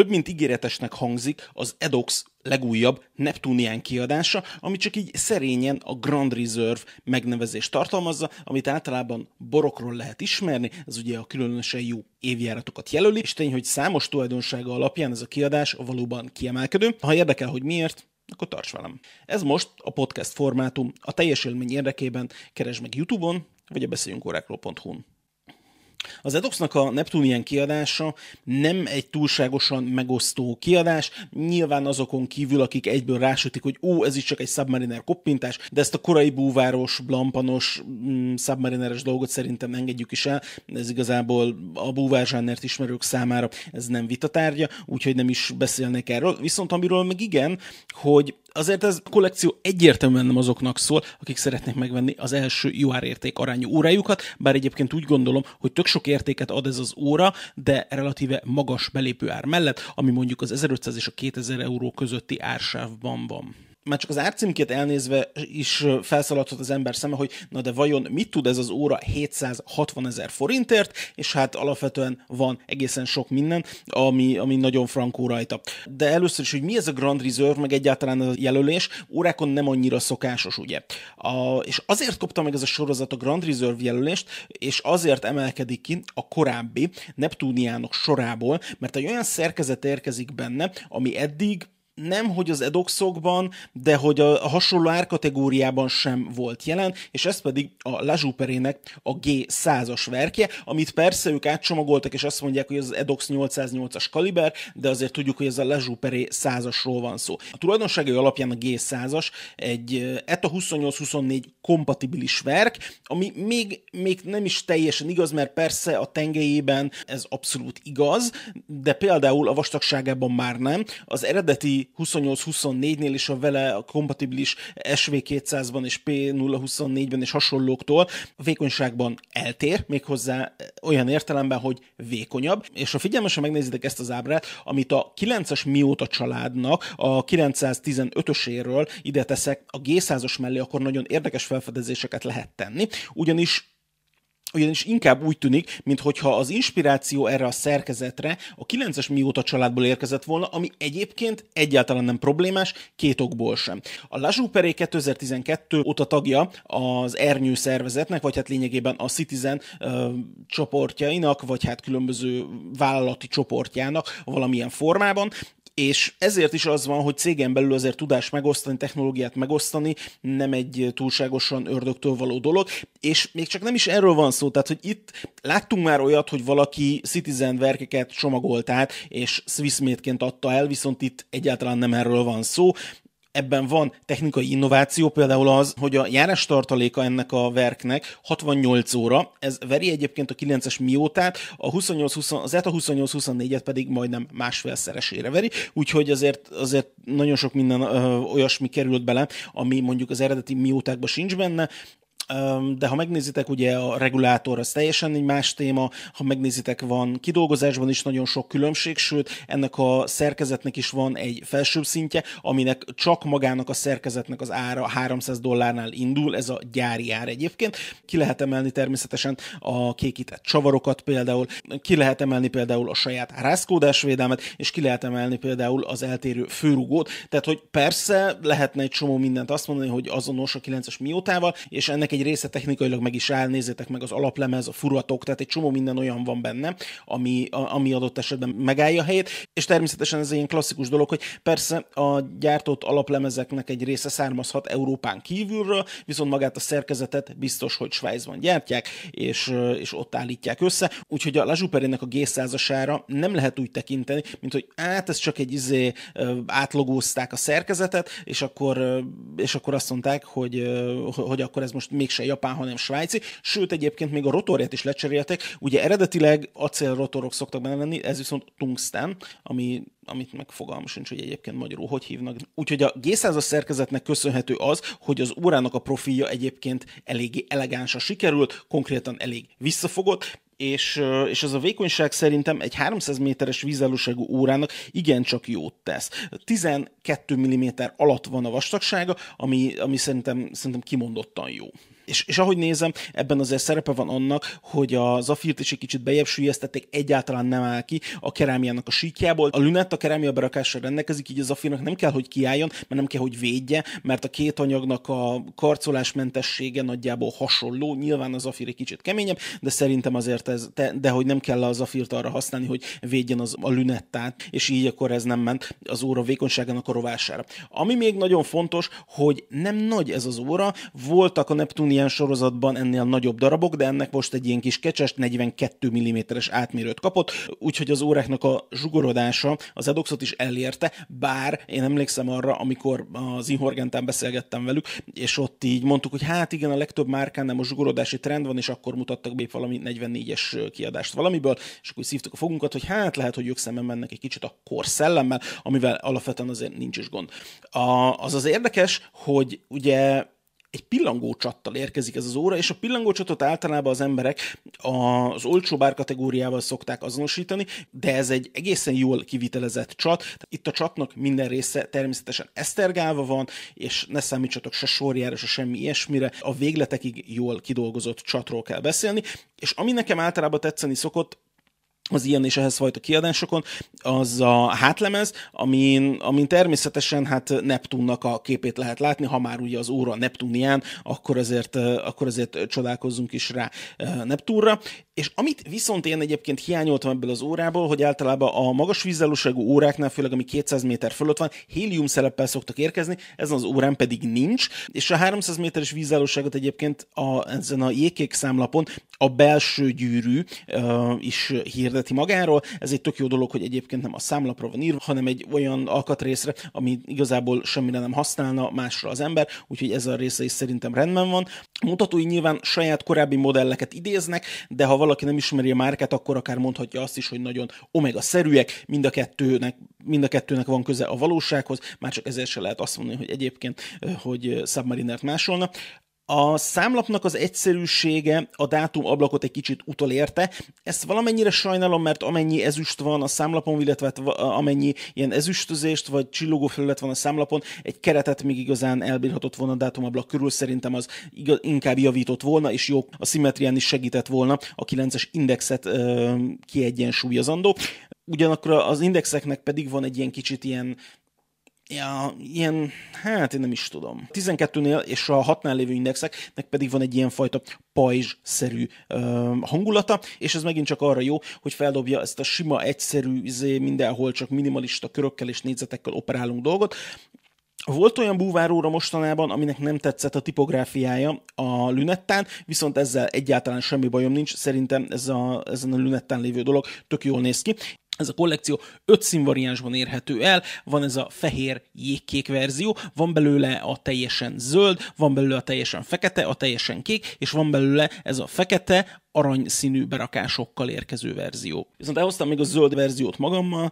Több mint ígéretesnek hangzik az Edox legújabb Neptunian kiadása, ami csak így szerényen a Grand Reserve megnevezést tartalmazza, amit általában borokról lehet ismerni, ez ugye a különösen jó évjáratokat jelöli, és tény, hogy számos tulajdonsága alapján ez a kiadás valóban kiemelkedő. Ha érdekel, hogy miért, akkor tarts velem. Ez most a podcast formátum, a teljes élmény érdekében keresd meg YouTube-on, vagy a beszéljünk n az Edoxnak a Neptunian kiadása nem egy túlságosan megosztó kiadás, nyilván azokon kívül, akik egyből rásütik, hogy ó, ez is csak egy Submariner koppintás, de ezt a korai búváros, blampanos, mm, Submarineres dolgot szerintem engedjük is el, ez igazából a búvárzsánert ismerők számára ez nem vitatárgya, úgyhogy nem is beszélnék erről. Viszont amiről meg igen, hogy azért ez a kollekció egyértelműen nem azoknak szól, akik szeretnék megvenni az első jó árérték arányú órájukat, bár egyébként úgy gondolom, hogy tök sok értéket ad ez az óra, de relatíve magas belépő ár mellett, ami mondjuk az 1500 és a 2000 euró közötti ársávban van már csak az árcímkét elnézve is felszaladhat az ember szeme, hogy na de vajon mit tud ez az óra 760 ezer forintért, és hát alapvetően van egészen sok minden, ami, ami nagyon frankó rajta. De először is, hogy mi ez a Grand Reserve, meg egyáltalán a jelölés, órákon nem annyira szokásos, ugye. A, és azért kapta meg ez a sorozat a Grand Reserve jelölést, és azért emelkedik ki a korábbi Neptuniánok sorából, mert egy olyan szerkezet érkezik benne, ami eddig nem hogy az edoxokban, de hogy a, a hasonló árkategóriában sem volt jelen, és ez pedig a Lazsuperének a G100-as verkje, amit persze ők átcsomagoltak, és azt mondják, hogy ez az edox 808-as kaliber, de azért tudjuk, hogy ez a Lazsuperé 100-asról van szó. A tulajdonságai alapján a G100-as egy ETA 28-24 kompatibilis verk, ami még, még nem is teljesen igaz, mert persze a tengelyében ez abszolút igaz, de például a vastagságában már nem. Az eredeti 28-24-nél és a vele a kompatibilis SV200-ban és P024-ben és hasonlóktól a vékonyságban eltér, méghozzá olyan értelemben, hogy vékonyabb. És ha figyelmesen megnézitek ezt az ábrát, amit a 9-es Mióta családnak a 915-öséről ide teszek a G100-os mellé, akkor nagyon érdekes felfedezéseket lehet tenni, ugyanis ugyanis inkább úgy tűnik, mintha az inspiráció erre a szerkezetre a 9-es mióta családból érkezett volna, ami egyébként egyáltalán nem problémás, két okból sem. A La Jouperé 2012 óta tagja az Ernyő szervezetnek, vagy hát lényegében a Citizen ö, csoportjainak, vagy hát különböző vállalati csoportjának valamilyen formában, és ezért is az van, hogy cégen belül azért tudás megosztani, technológiát megosztani nem egy túlságosan ördögtől való dolog, és még csak nem is erről van szó, tehát hogy itt láttunk már olyat, hogy valaki Citizen verkeket csomagolt át, és Swissmade-ként adta el, viszont itt egyáltalán nem erről van szó ebben van technikai innováció, például az, hogy a járás tartaléka ennek a verknek 68 óra, ez veri egyébként a 9-es miótát, a 28, 20, az ETA 28-24-et pedig majdnem másfélszeresére veri, úgyhogy azért, azért nagyon sok minden ö, olyasmi került bele, ami mondjuk az eredeti miótákban sincs benne, de ha megnézitek, ugye a regulátor az teljesen egy más téma, ha megnézitek, van kidolgozásban is nagyon sok különbség, sőt, ennek a szerkezetnek is van egy felsőbb szintje, aminek csak magának a szerkezetnek az ára 300 dollárnál indul, ez a gyári ár egyébként. Ki lehet emelni természetesen a kékített csavarokat például, ki lehet emelni például a saját rázkódásvédelmet, és ki lehet emelni például az eltérő főrugót. Tehát, hogy persze lehetne egy csomó mindent azt mondani, hogy azonos a 9-es miótával, és ennek egy egy része technikailag meg is áll, meg az alaplemez, a furatok, tehát egy csomó minden olyan van benne, ami, a, ami adott esetben megállja a helyét, és természetesen ez egy ilyen klasszikus dolog, hogy persze a gyártott alaplemezeknek egy része származhat Európán kívülről, viszont magát a szerkezetet biztos, hogy Svájcban gyártják, és, és ott állítják össze, úgyhogy a Lazsuperének a G100-asára nem lehet úgy tekinteni, mint hogy hát ez csak egy izé átlogózták a szerkezetet, és akkor, és akkor azt mondták, hogy, hogy akkor ez most még mégse japán, hanem svájci, sőt egyébként még a rotorját is lecseréltek, ugye eredetileg acélrotorok szoktak benne lenni, ez viszont tungsten, ami amit meg fogalmam sincs, hogy egyébként magyarul hogy hívnak. Úgyhogy a G100-as szerkezetnek köszönhető az, hogy az órának a profilja egyébként eléggé elegánsa sikerült, konkrétan elég visszafogott, és, és az a vékonyság szerintem egy 300 méteres vízállóságú órának igencsak jót tesz. 12 mm alatt van a vastagsága, ami, ami szerintem, szerintem kimondottan jó És, és ahogy nézem, ebben azért szerepe van annak, hogy a Zafirt is egy kicsit bejebb egyáltalán nem áll ki a kerámiának a síkjából. A Lünett a kerámia berakással rendelkezik, így a Zafirnak nem kell, hogy kiálljon, mert nem kell, hogy védje, mert a két anyagnak a karcolásmentessége nagyjából hasonló. Nyilván az Zafir egy kicsit keményebb, de szerintem azért ez, de, de hogy nem kell a Zafirt arra használni, hogy védjen az, a Lünettát, és így akkor ez nem ment az óra vékonyságának a rovására. Ami még nagyon fontos, hogy nem nagy ez az óra, voltak a Neptunian sorozatban ennél nagyobb darabok, de ennek most egy ilyen kis kecses 42 mm-es átmérőt kapott, úgyhogy az óráknak a zsugorodása az Edoxot is elérte, bár én emlékszem arra, amikor az Inhorgentán beszélgettem velük, és ott így mondtuk, hogy hát igen, a legtöbb márkán nem a zsugorodási trend van, és akkor mutattak be valami 44-es kiadást valamiből, és akkor szívtuk a fogunkat, hogy hát lehet, hogy ők szemben mennek egy kicsit a korszellemmel, amivel alapvetően azért nincs is gond. A, az az érdekes, hogy ugye egy pillangócsattal érkezik ez az óra, és a pillangócsatot általában az emberek az olcsó bár kategóriával szokták azonosítani, de ez egy egészen jól kivitelezett csat. Itt a csatnak minden része természetesen esztergálva van, és ne számítsatok se sorjára, se semmi ilyesmire. A végletekig jól kidolgozott csatról kell beszélni, és ami nekem általában tetszeni szokott, az ilyen és ehhez fajta kiadásokon, az a hátlemez, amin, amin természetesen hát Neptunnak a képét lehet látni, ha már ugye az óra Neptunián, akkor azért, akkor azért csodálkozzunk is rá Neptunra. És amit viszont én egyébként hiányoltam ebből az órából, hogy általában a magas vízállóságú óráknál, főleg ami 200 méter fölött van, hélium szeleppel szoktak érkezni, ezen az órán pedig nincs, és a 300 méteres vízállóságot egyébként a, ezen a jégkék számlapon a belső gyűrű uh, is hirdeti magáról. Ez egy tök jó dolog, hogy egyébként nem a számlapra van írva, hanem egy olyan alkatrészre, ami igazából semmire nem használna másra az ember, úgyhogy ez a része is szerintem rendben van. A mutatói nyilván saját korábbi modelleket idéznek, de ha valaki nem ismeri a márkát, akkor akár mondhatja azt is, hogy nagyon omega-szerűek, mind a kettőnek, mind a kettőnek van köze a valósághoz, már csak ezért se lehet azt mondani, hogy egyébként, hogy Submarinert másolna. A számlapnak az egyszerűsége a dátum ablakot egy kicsit utolérte. Ezt valamennyire sajnálom, mert amennyi ezüst van a számlapon, illetve hát amennyi ilyen ezüstözést vagy csillogó felület van a számlapon, egy keretet még igazán elbírhatott volna a dátumablak körül, szerintem az igaz, inkább javított volna, és jó, a szimmetrián is segített volna a 9-es indexet ö, kiegyensúlyozandó. Ugyanakkor az indexeknek pedig van egy ilyen kicsit ilyen ja, ilyen, hát én nem is tudom. 12-nél és a 6-nál lévő indexeknek pedig van egy ilyen fajta pajzs-szerű uh, hangulata, és ez megint csak arra jó, hogy feldobja ezt a sima, egyszerű, izé, mindenhol csak minimalista körökkel és négyzetekkel operálunk dolgot, volt olyan búváróra mostanában, aminek nem tetszett a tipográfiája a lünettán, viszont ezzel egyáltalán semmi bajom nincs, szerintem ez a, ezen a lünettán lévő dolog tök jól néz ki. Ez a kollekció öt színvariánsban érhető el, van ez a fehér jégkék verzió, van belőle a teljesen zöld, van belőle a teljesen fekete, a teljesen kék, és van belőle ez a fekete, aranyszínű berakásokkal érkező verzió. Viszont elhoztam még a zöld verziót magammal,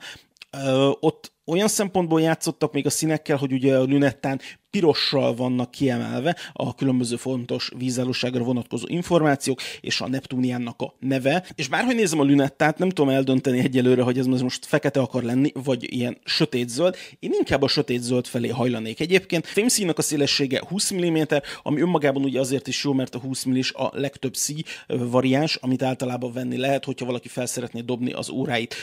Ö, ott olyan szempontból játszottak még a színekkel, hogy ugye a lünettán pirossal vannak kiemelve a különböző fontos vízállóságra vonatkozó információk, és a Neptuniánnak a neve. És bárhogy nézem a lünettát, nem tudom eldönteni egyelőre, hogy ez most fekete akar lenni, vagy ilyen sötét-zöld. Én inkább a sötét-zöld felé hajlanék egyébként. Fémszínak a szélessége 20 mm, ami önmagában ugye azért is jó, mert a 20 mm a legtöbb szí variáns, amit általában venni lehet, hogyha valaki fel szeretné dobni az óráit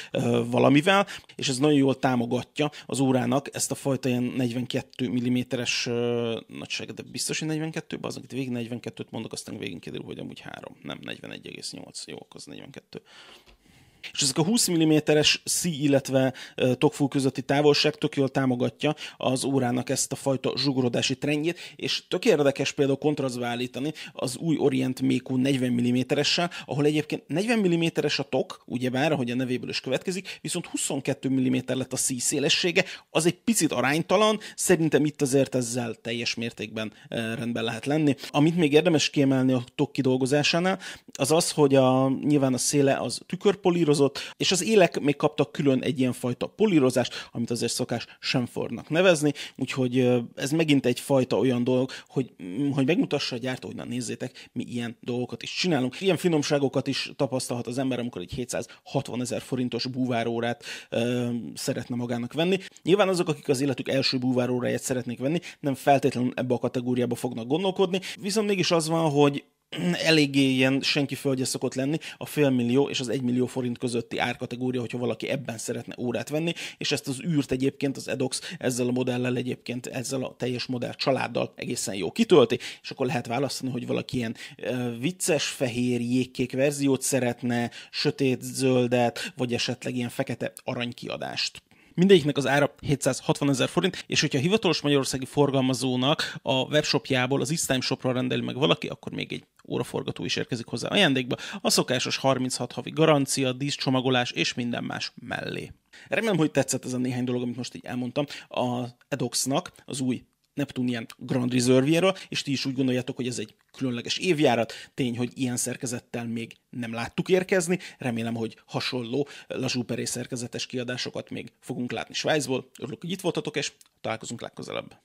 valamivel, és ez nagyon jól támogatja az órának ezt a fajta ilyen 42 mm-es nagyság, de biztos, hogy 42, az, itt végig 42-t mondok, aztán végén kiderül, hogy amúgy 3, nem 41,8, jó, az 42. És ezek a 20 mm-es szí, illetve tokfú közötti távolság tök jól támogatja az órának ezt a fajta zsugorodási trendjét, és tök érdekes például kontrasztba állítani az új Orient Méku 40 mm-essel, ahol egyébként 40 mm-es a tok, ugyebár, ahogy a nevéből is következik, viszont 22 mm lett a szí szélessége, az egy picit aránytalan, szerintem itt azért ezzel teljes mértékben rendben lehet lenni. Amit még érdemes kiemelni a tok kidolgozásánál, az az, hogy a, nyilván a széle az tükörpolírozott, polírozott, és az élek még kaptak külön egy ilyen fajta polírozást, amit azért szokás sem fornak nevezni, úgyhogy ez megint egy fajta olyan dolog, hogy, mm, hogy megmutassa a gyártó, hogy na nézzétek, mi ilyen dolgokat is csinálunk. Ilyen finomságokat is tapasztalhat az ember, amikor egy 760 ezer forintos búvárórát ö, szeretne magának venni. Nyilván azok, akik az életük első búváróráját szeretnék venni, nem feltétlenül ebbe a kategóriába fognak gondolkodni, viszont mégis az van, hogy eléggé ilyen senki földje szokott lenni, a félmillió és az egymillió forint közötti árkategória, hogyha valaki ebben szeretne órát venni, és ezt az űrt egyébként az Edox ezzel a modellel egyébként, ezzel a teljes modell családdal egészen jó kitölti, és akkor lehet választani, hogy valaki ilyen vicces, fehér, jégkék verziót szeretne, sötét zöldet, vagy esetleg ilyen fekete aranykiadást. Mindegyiknek az ára 760 ezer forint, és hogyha hivatalos magyarországi forgalmazónak a webshopjából az Istime shopra rendeli meg valaki, akkor még egy óraforgató is érkezik hozzá ajándékba, a szokásos 36 havi garancia, díszcsomagolás és minden más mellé. Remélem, hogy tetszett ez a néhány dolog, amit most így elmondtam. A Edoxnak az új Neptunian Grand Reserve-jéről, és ti is úgy gondoljátok, hogy ez egy különleges évjárat. Tény, hogy ilyen szerkezettel még nem láttuk érkezni. Remélem, hogy hasonló lazsúperé szerkezetes kiadásokat még fogunk látni Svájcból. Örülök, hogy itt voltatok, és találkozunk legközelebb.